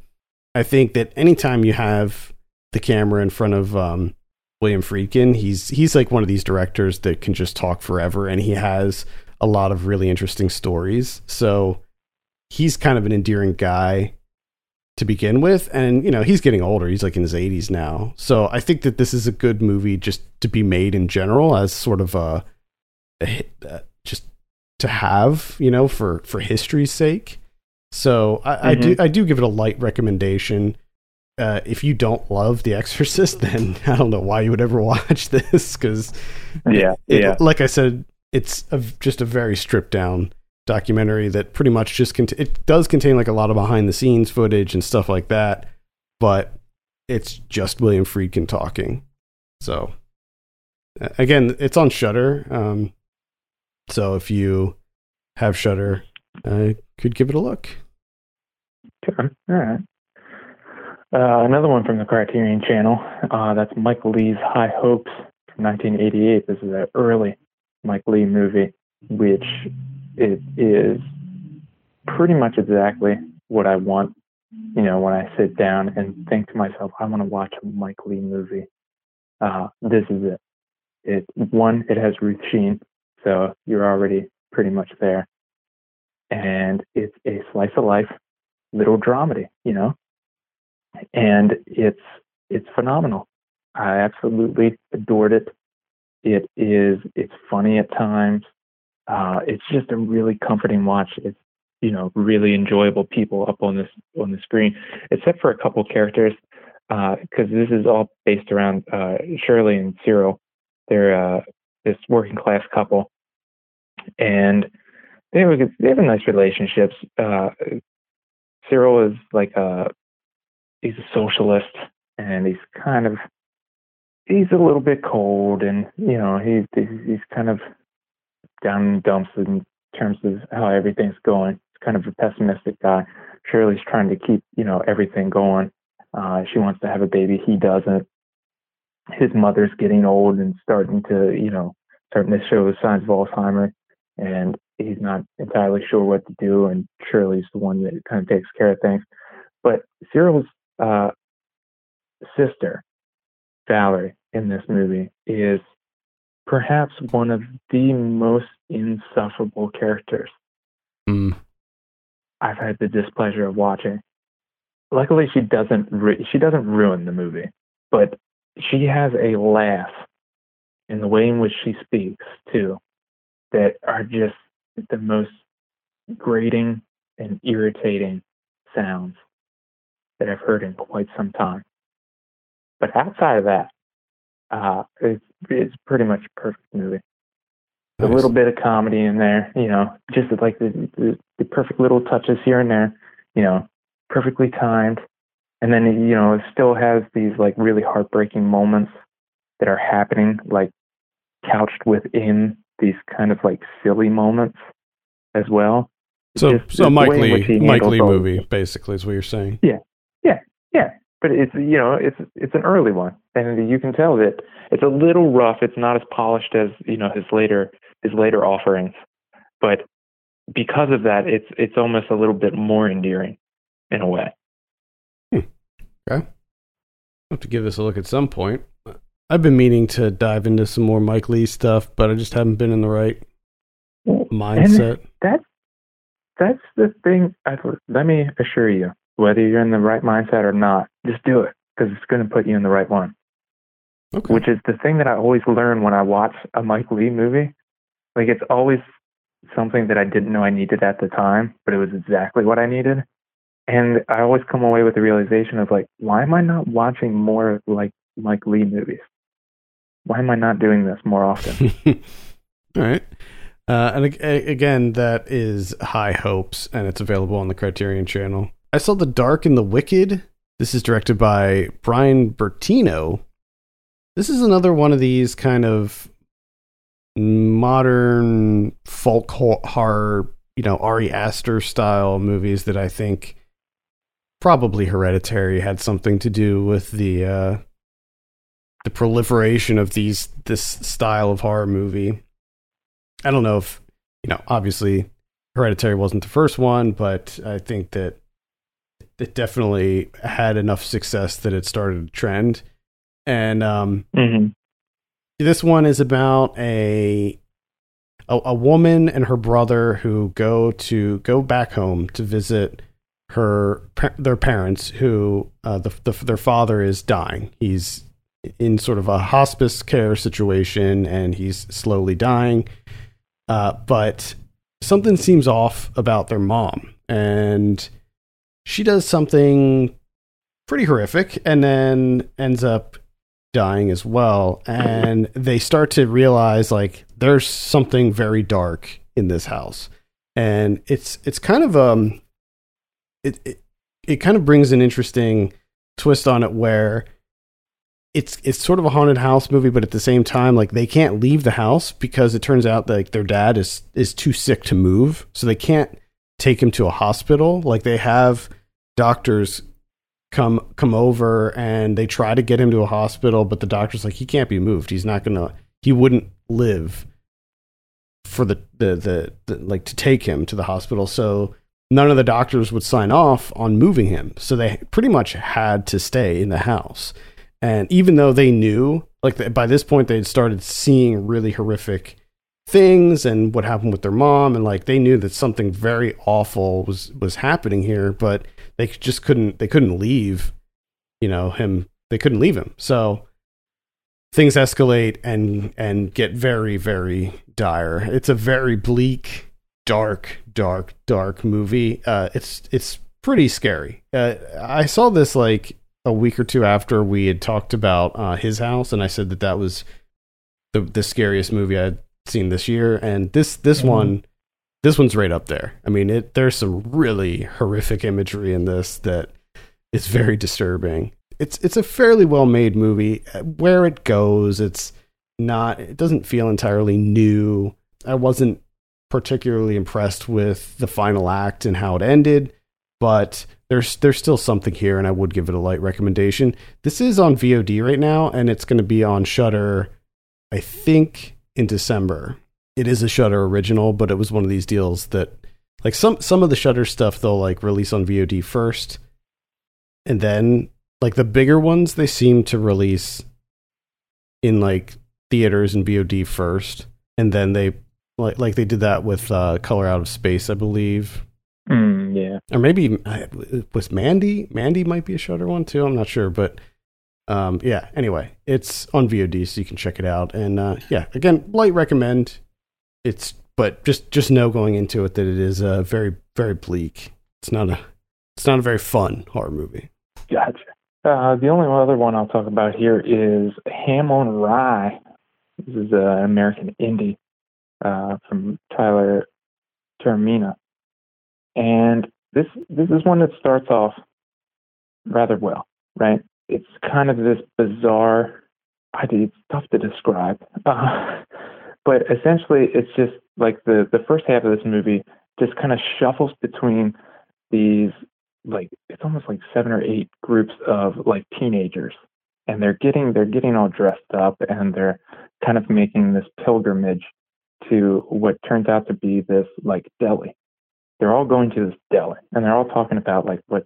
I think that anytime you have the camera in front of um, William Friedkin, he's he's like one of these directors that can just talk forever, and he has a lot of really interesting stories. So he's kind of an endearing guy to begin with. And, you know, he's getting older. He's like in his 80s now. So I think that this is a good movie just to be made in general as sort of a, a hit, uh, just to have, you know, for, for history's sake. So I, mm-hmm. I do I do give it a light recommendation. Uh, if you don't love The Exorcist, then I don't know why you would ever watch this because, yeah, it, yeah. Like I said it's a, just a very stripped down documentary that pretty much just cont- it does contain like a lot of behind the scenes footage and stuff like that, but it's just William Friedkin talking. So again, it's on Shudder. Um, so if you have Shudder, I could give it a look. Sure. All right. Uh, another one from the Criterion Channel. Uh, that's Mike Leigh's High Hopes from 1988. This is an early Mike Leigh movie, which it is pretty much exactly what I want. You know, when I sit down and think to myself, I want to watch a Mike Leigh movie. Uh, this is it. It one, it has Ruth Sheen, so you're already pretty much there, and it's a slice of life little dramedy, you know, and it's it's phenomenal. I absolutely adored it. It is it's funny at times. Uh, it's just a really comforting watch. It's you know really enjoyable people up on this on the screen, except for a couple characters because uh, this is all based around uh, Shirley and Cyril. They're uh, this working class couple, and they have a, they have a nice relationships. Uh, Cyril is like a he's a socialist, and he's kind of he's a little bit cold, and you know he's he's kind of down in dumps in terms of how everything's going. He's kind of a pessimistic guy. Shirley's trying to keep you know everything going. Uh, she wants to have a baby. He doesn't. His mother's getting old and starting to you know starting to show signs of Alzheimer, and he's not entirely sure what to do. And Shirley's the one that kind of takes care of things. But Cyril's uh, sister Valerie in this movie is perhaps one of the most insufferable characters mm. I've had the displeasure of watching. Luckily, she doesn't ru- she doesn't ruin the movie, but she has a laugh in the way in which she speaks too that are just the most grating and irritating sounds that I've heard in quite some time. But outside of that, uh, it's it's pretty much a perfect movie. a little bit of comedy in there, you know, just like the, the the perfect little touches here and there, you know, perfectly timed, and then you know it still has these like really heartbreaking moments that are happening, like couched within these kind of like silly moments as well. So, Just so Mike way in which Leigh, Mike Leigh movie, basically, is what you're saying. Yeah, yeah, yeah, but it's you know it's it's an early one, and you can tell that it's a little rough. It's not as polished as you know his later his later offerings, but because of that, it's it's almost a little bit more endearing in a way. Hmm. Okay. I'll have to give this a look at some point. I've been meaning to dive into some more Mike Leigh stuff, but I just haven't been in the right mindset. That's that's the thing. I, let me assure you, whether you're in the right mindset or not, just do it because it's going to put you in the right one. Okay. which is the thing that I always learn when I watch a Mike Leigh movie. Like it's always something that I didn't know I needed at the time, but it was exactly what I needed. And I always come away with the realization of like, why am I not watching more like Mike Leigh movies? Why am I not doing this more often? All right. Uh, and again, that is High Hopes, and it's available on the Criterion channel. I saw The Dark and the Wicked. This is directed by Brian Bertino. This is another one of these kind of modern folk horror, you know, Ari Aster style movies that I think probably Hereditary had something to do with the uh, the proliferation of these this style of horror movie. I don't know if you know. Obviously, Hereditary wasn't the first one, but I think that it definitely had enough success that it started a trend. And um, hmm this one is about a, a a woman and her brother who go to go back home to visit her their parents who uh, the, the their father is dying. He's in sort of a hospice care situation and he's slowly dying. Uh, but something seems off about their mom and she does something pretty horrific and then ends up dying as well. And they start to realize like there's something very dark in this house. And it's it's kind of um it it, it kind of brings an interesting twist on it where it's it's sort of a haunted house movie but at the same time like they can't leave the house because it turns out like their dad is is too sick to move. So they can't take him to a hospital. Like they have doctors come come over and they try to get him to a hospital but the doctor's like he can't be moved. He's not gonna he wouldn't live for the the, the, the like to take him to the hospital. So none of the doctors would sign off on moving him. So they pretty much had to stay in the house. And even though they knew like by this point they had started seeing really horrific things and what happened with their mom and like they knew that something very awful was was happening here but they just couldn't they couldn't leave you know him they couldn't leave him. So things escalate and and get very very dire. It's a very bleak dark dark dark movie. Uh it's it's pretty scary. Uh, i saw this like a week or two after we had talked about uh his house and i said that that was the the scariest movie i'd seen this year and this this Mhm. one this one's right up there. I mean it there's some really horrific imagery in this that is very disturbing. It's it's a fairly well made movie. Where it goes it's not it doesn't feel entirely new. I wasn't particularly impressed with the final act and how it ended but there's there's still something here and i would give it a light recommendation. This is on vod right now and it's going to be on Shudder i think in december it is a Shudder original but it was one of these deals that like some some of the Shudder stuff they'll like release on vod first and then like the bigger ones they seem to release in like theaters and VOD first and then they like like they did that with uh Color Out of Space I believe Mm, yeah. or maybe uh, was Mandy Mandy might be a Shudder one too I'm not sure but um yeah anyway it's on VOD so you can check it out and uh yeah again light recommend it's but just just know going into it that it is uh very very bleak it's not a it's not a very fun horror movie Gotcha. Uh, the only other one I'll talk about here is Ham on Rye. This is uh, an American indie uh, from Tyler Taormina, and this this is one that starts off rather well, right? It's kind of this bizarre. I it's tough to describe, uh, but essentially, it's just like the the first half of this movie just kind of shuffles between these like it's almost like seven or eight groups of like teenagers and they're getting they're getting all dressed up and they're kind of making this pilgrimage to what turns out to be this like deli they're all going to this deli and they're all talking about like what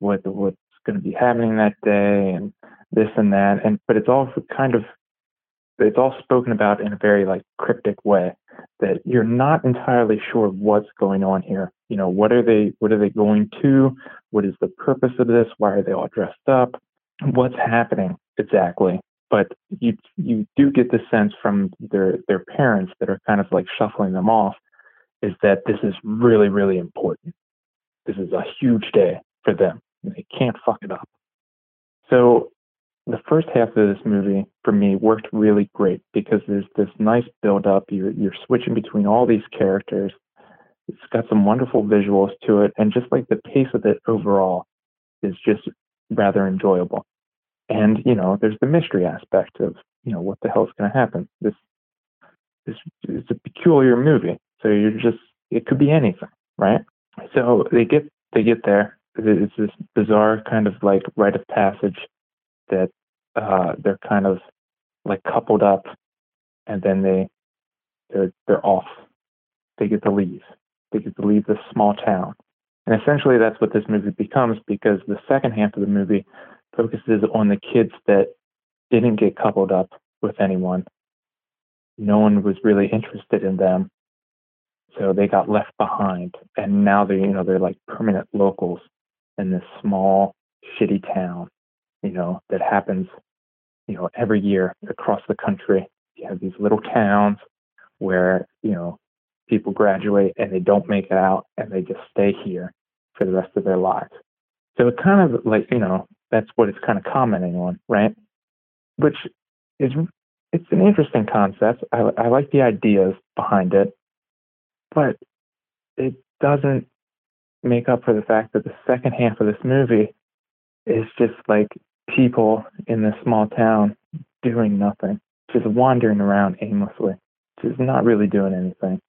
what what's going to be happening that day and this and that and but it's all kind of it's all spoken about in a very like cryptic way that you're not entirely sure what's going on here. You know, what are they what are they going to? What is the purpose of this? Why are they all dressed up? What's happening exactly? But you you do get the sense from their their parents that are kind of like shuffling them off is that this is really, really important. This is a huge day for them. They can't fuck it up. So the first half of this movie for me worked really great because there's this nice build up. You're you're switching between all these characters. It's got some wonderful visuals to it, and just like the pace of it overall is just rather enjoyable. And you know, there's the mystery aspect of you know what the hell is going to happen. This this is a peculiar movie, so you're just it could be anything, right? So they get they get there. It's this bizarre kind of like rite of passage that uh, they're kind of like coupled up, and then they they're they're off. They get to leave. They get to leave this small town, and essentially that's what this movie becomes because the second half of the movie focuses on the kids that didn't get coupled up with anyone. No one was really interested in them, so they got left behind, and now they're you know they're like permanent locals in this small shitty town you know, that happens, you know, every year across the country. You have these little towns where, you know, people graduate and they don't make it out and they just stay here for the rest of their lives. So it kind of like, you know, that's what it's kind of commenting on, right? Which is, it's an interesting concept. I, I like the ideas behind it, but it doesn't make up for the fact that the second half of this movie is just like people in this small town doing nothing, just wandering around aimlessly, just not really doing anything.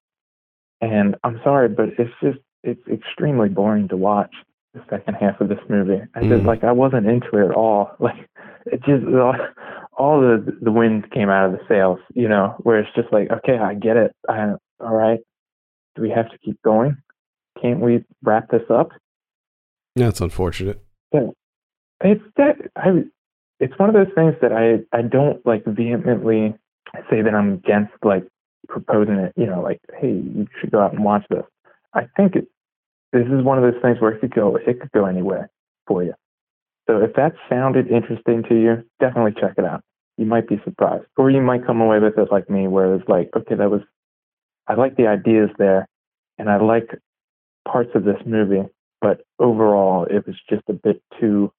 And I'm sorry, but it's just it's extremely boring to watch the second half of this movie. I just mm. like I wasn't into it at all. Like it just all, all the the wind came out of the sails, you know, where it's just like, okay, I get it. I, all right. Do we have to keep going? Can't we wrap this up? That's unfortunate. Yeah. It's that I. It's one of those things that I I don't like vehemently say that I'm against like proposing it. You know, like hey, you should go out and watch this. I think it, this is one of those things where it could go it could go anywhere for you. So if that sounded interesting to you, definitely check it out. You might be surprised, or you might come away with it like me, where it's like, okay, that was I like the ideas there, and I like parts of this movie, but overall, it was just a bit too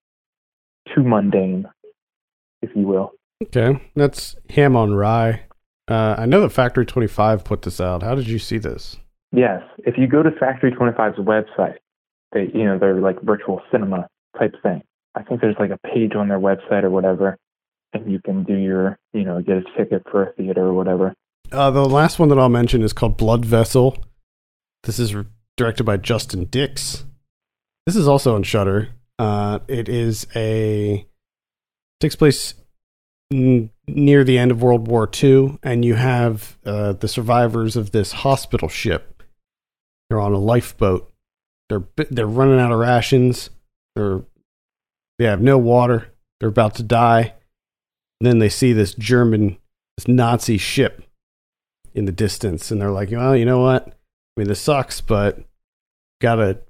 too mundane, if you will. Okay, that's ham on rye. Uh, I know that Factory 25 put this out. How did you see this? Yes, if you go to Factory 25's website, they you know they're like virtual cinema type thing. I think there's like a page on their website or whatever, and you can do your you know get a ticket for a theater or whatever. Uh, the last one that I'll mention is called Blood Vessel. This is directed by Justin Dix. This is also on Shudder. Uh, it is a takes place n- near the end of World War II, and you have uh, the survivors of this hospital ship. They're on a lifeboat. They're they're running out of rations. They're they have no water. They're about to die. And then they see this German, this Nazi ship in the distance, and they're like, "Well, you know what? I mean, this sucks, but gotta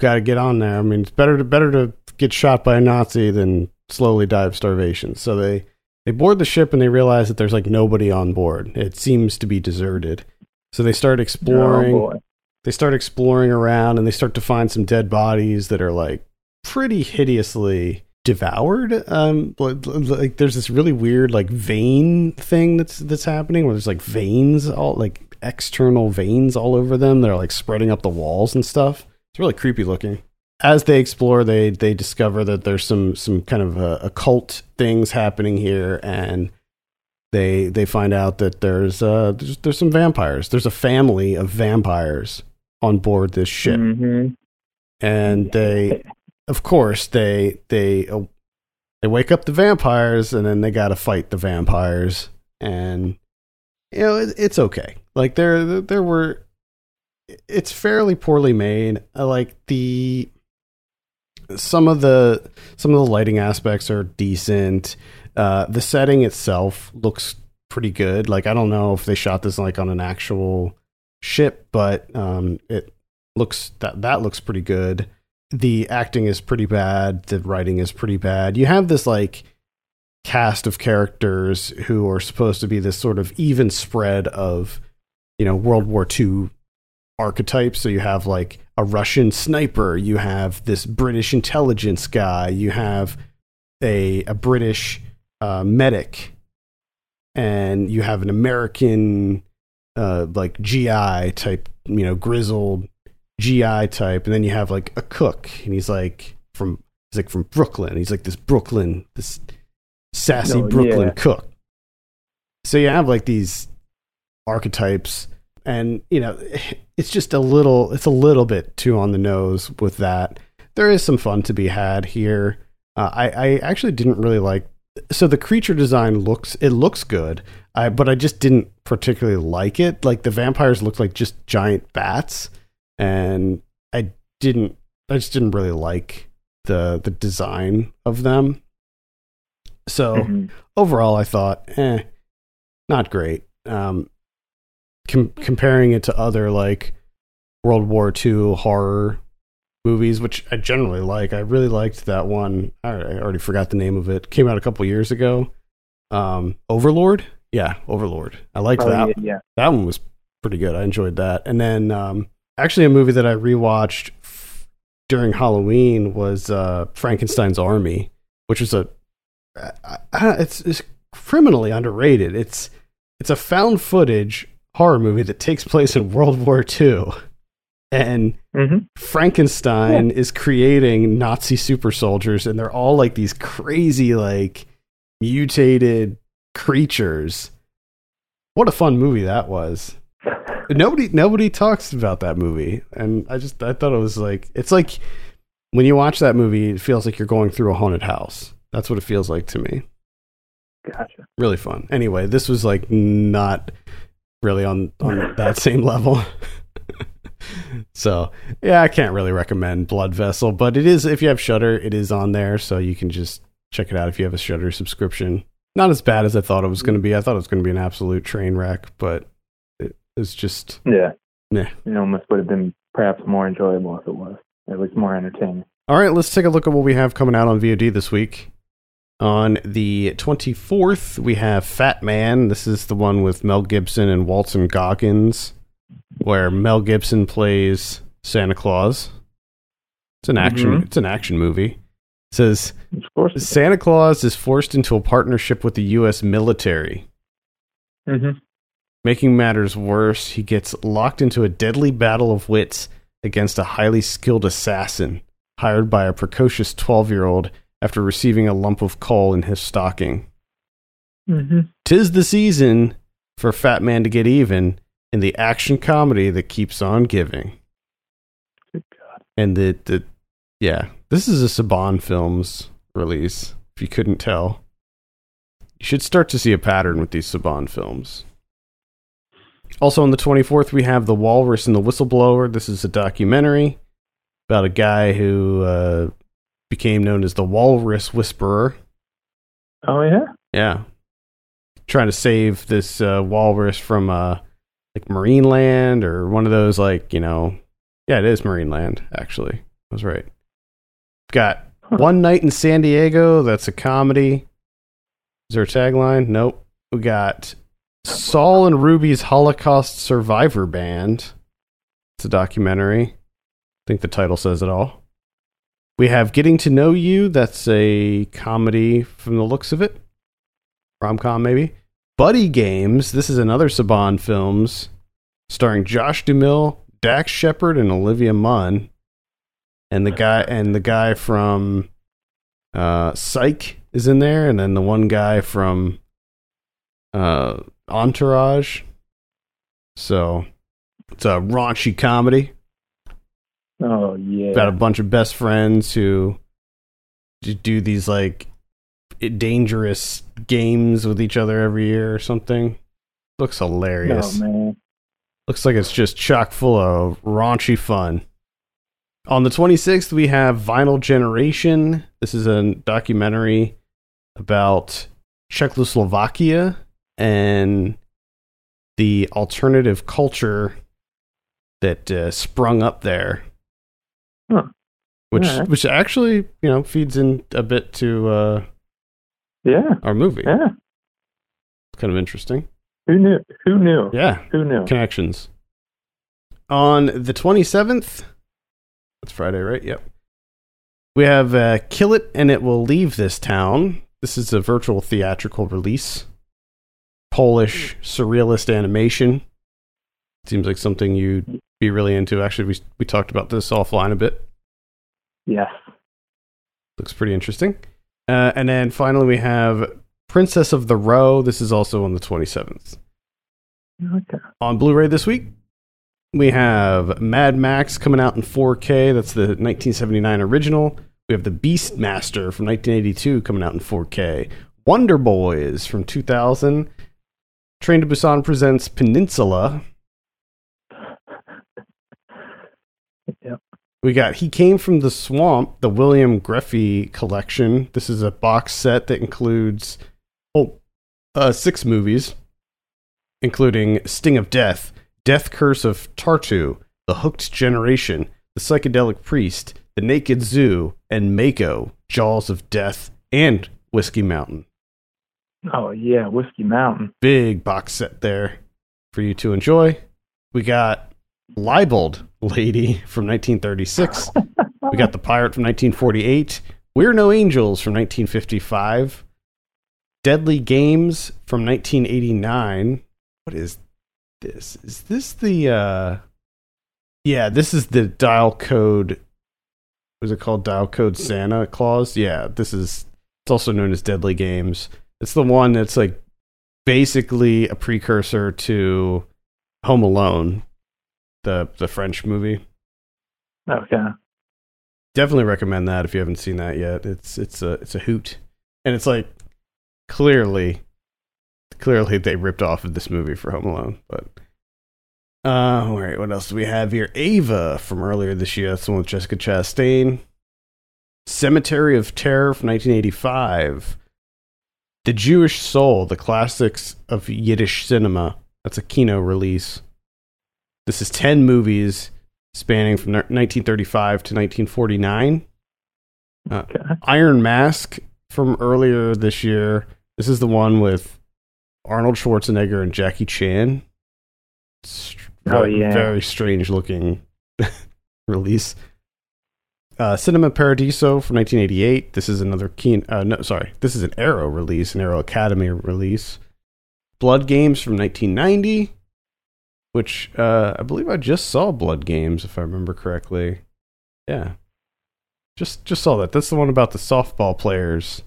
got to get on there. I mean, it's better to better to get shot by a Nazi than slowly die of starvation. So they they board the ship and they realize that there's like nobody on board. It seems to be deserted. So they start exploring. Oh they start exploring around and they start to find some dead bodies that are like pretty hideously devoured. Um, like, like there's this really weird like vein thing that's that's happening where there's like veins all like external veins all over them. They're like spreading up the walls and stuff. It's really creepy looking. As they explore, they they discover that there's some some kind of uh, occult things happening here, and they they find out that there's uh there's, there's some vampires. There's a family of vampires on board this ship, Mhm. and they of course they they uh, they wake up the vampires and then they got to fight the vampires and you know it, it's okay like there there were it's fairly poorly made. Like the some of the some of the lighting aspects are decent. Uh the setting itself looks pretty good. Like i don't know if they shot this like on an actual ship but um it looks that that looks pretty good. The acting is pretty bad. The writing is pretty bad. You have this like cast of characters who are supposed to be this sort of even spread of you know world war ii archetypes so you have like a russian sniper you have this british intelligence guy you have a a british uh, medic and you have an american uh, like gi type you know grizzled GI type, and then you have like a cook, and he's like from he's like from Brooklyn. He's like this Brooklyn, this sassy Oh, Brooklyn yeah. cook. So you have like these archetypes, and you know it's just a little, it's a little bit too on the nose with that. There is some fun to be had here. Uh, I, I actually didn't really like. So the creature design looks it looks good, I, but I just didn't particularly like it. Like the vampires looked like just giant bats and I didn't I just didn't really like the the design of them. So Mhm. overall I thought, eh, not great. Um com- comparing it to other like World War II horror movies, which I generally like. I really liked that one. I already forgot the name of it. Came out a couple years ago. Um Overlord? Yeah, Overlord. I liked Oh, that yeah, yeah. that one was pretty good. I enjoyed that. And then um, actually a movie that I rewatched f- during Halloween was uh, Frankenstein's Army, which was a I, I, it's, it's criminally underrated. It's it's a found footage horror movie that takes place in World War II. And Mhm. Frankenstein is creating Nazi super soldiers, and they're all like these crazy, like mutated creatures. What a fun movie that was! Nobody, nobody talks about that movie, and I just I thought it was like it's like when you watch that movie, it feels like you're going through a haunted house. That's what it feels like to me. Gotcha. Really fun. Anyway, this was like not really on on that same level. so yeah, I can't really recommend Blood Vessel, but it is if you have Shudder, it is on there, so you can just check it out if you have a Shudder subscription. Not as bad as I thought it was going to be. I thought it was going to be an absolute train wreck, but it was just Yeah. Yeah. It almost would have been perhaps more enjoyable if it was. At least more entertaining. All right, let's take a look at what we have coming out on VOD this week. On the 24th, we have Fat Man. This is the one with Mel Gibson and Walton Goggins, where Mel Gibson plays Santa Claus. It's an action. Mhm. It's an action movie. It says Of course. Santa Claus is forced into a partnership with the U.S. military. Mm-hmm. Making matters worse, he gets locked into a deadly battle of wits against a highly skilled assassin hired by a precocious 12 year old after receiving a lump of coal in his stocking. Mm-hmm. Tis the season for Fat Man to get even in the action comedy that keeps on giving. Good God. And the, the yeah, this is a Saban Films release, if you couldn't tell. You should start to see a pattern with these Saban films. Also on the 24th, we have The Walrus and the Whistleblower. This is a documentary about a guy who uh, became known as the Walrus Whisperer. Oh yeah. Yeah. Trying to save this uh, walrus from uh, like Marine Land or one of those, like, you know. Yeah, it is Marine Land, actually. I was right. Got Huh. One Night in San Diego. That's a comedy. Is there a tagline? Nope. We got Saul and Ruby's Holocaust Survivor Band. It's a documentary. I think the title says it all. We have Getting to Know You. That's a comedy from the looks of it. Rom com, maybe. Buddy Games. This is another Saban Films starring Josh Duhamel, Dax Shepard, and Olivia Munn. And the guy and the guy from uh, Psych is in there, and then the one guy from uh, Entourage. So it's a raunchy comedy Oh yeah. about a bunch of best friends who do these like dangerous games with each other every year or something. Looks hilarious. Oh man. Looks like it's just chock full of raunchy fun. On the 26th, we have Vinyl Generation. This is a documentary about Czechoslovakia and the alternative culture that uh, sprung up there. Huh. Which, which actually, you know, feeds in a bit to uh, Yeah. our movie. Yeah. It's kind of interesting. Who knew? Who knew? Yeah. Who knew? connections. On the 27th, that's Friday, right? Yep. We have uh, Kill It and It Will Leave This Town. This is a virtual theatrical release. Polish surrealist animation. Seems like something you'd be really into. Actually, we, we talked about this offline a bit. Yes. Looks pretty interesting. Uh, and then finally, we have Princess of the Row. This is also on the 27th. Okay. on Blu-ray this week. We have Mad Max coming out in 4K. That's the 1979 original. We have The Beastmaster from 1982 coming out in 4K. Wonder Boys from 2000. Train to Busan presents Peninsula. Yep. We got He Came from the Swamp, the William Grefé collection. This is a box set that includes oh, uh, six movies, including Sting of Death, Death Curse of Tartu, The Hooked Generation, The Psychedelic Priest, The Naked Zoo, and Mako, Jaws of Death, and Whiskey Mountain. Oh yeah, Whiskey Mountain. Big box set there for you to enjoy. We got Libeled Lady from 1936. we got The Pirate from 1948. We're No Angels from 1955. Deadly Games from 1989. What is this? Is this the uh Yeah, this is the dial code was it called dial code Santa Claus? Yeah, this is it's also known as Deadly Games. It's the one that's like basically a precursor to Home Alone, the the French movie. Okay. Definitely recommend that if you haven't seen that yet. It's it's a it's a hoot, and it's like clearly, clearly they ripped off of this movie for Home Alone. But uh, all right, what else do we have here? Ava from earlier this year. That's the one with Jessica Chastain. Cemetery of Terror from 1985. The Jewish Soul, the classics of Yiddish cinema. That's a Kino release. This is 10 movies spanning from 1935 to 1949. Okay. Iron Mask from earlier this year. This is the one with Arnold Schwarzenegger and Jackie Chan. It's Oh, very- yeah. Very strange looking release. Uh, Cinema Paradiso from 1988. This is another keen. Uh, no, sorry. This is an Arrow release, an Arrow Academy release. Blood Games from 1990, which uh, I believe I just saw Blood Games, if I remember correctly. Yeah, just just saw that. That's the one about the softball players.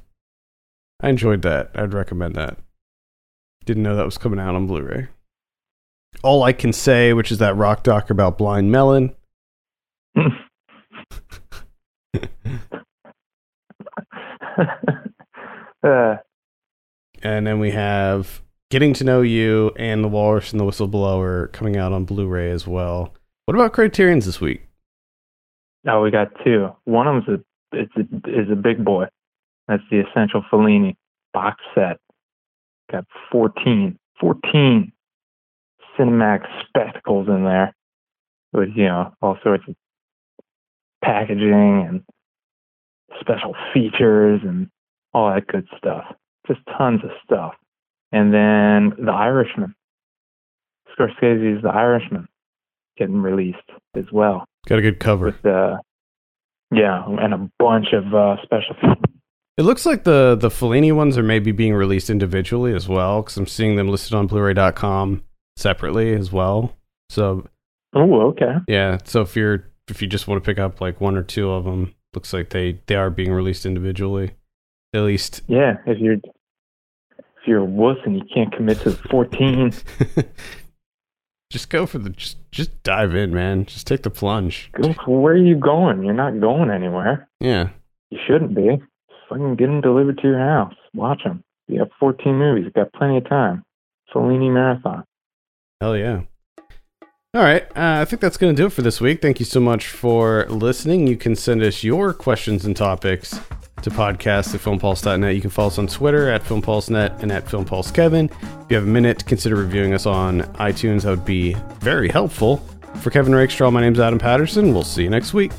I enjoyed that. I'd recommend that. Didn't know that was coming out on Blu-ray. All I can say, which is that rock doc about Blind Melon. uh, And then we have Getting to Know You and The Walrus and the Whistleblower coming out on Blu ray as well. What about Criterion's this week? oh, we got two. One of them's a it's a, is a big boy. That's the Essential Fellini box set. Got 14, 14 Cinemax spectacles in there with you know all sorts of packaging and special features and all that good stuff. Just tons of stuff. And then The Irishman. Scorsese's The Irishman getting released as well Got a good cover. with uh Yeah, and a bunch of uh, special. It looks like the the Fellini ones are maybe being released individually as well because I'm seeing them listed on Blu-ray.com separately as well. So Oh, okay. yeah, so if you're if you just want to pick up like one or two of them, looks like they they are being released individually. At least Yeah, if you're you're a wuss and you can't commit to 14, just go for the just just dive in, man. Just take the plunge. where are you going? You're not going anywhere. Yeah. You shouldn't be. Fucking get them delivered to your house. Watch them. You have 14 movies. You've got plenty of time. Fellini marathon. Hell yeah. All right. Uh, I think that's going to do it for this week. Thank you so much for listening. You can send us your questions and topics to podcast at filmpulse.net. You can follow us on Twitter at filmpulsenet and at filmpulsekevin. If you have a minute, consider reviewing us on iTunes. That would be very helpful. For Kevin Rakestraw, my name's Adam Patterson. We'll see you next week.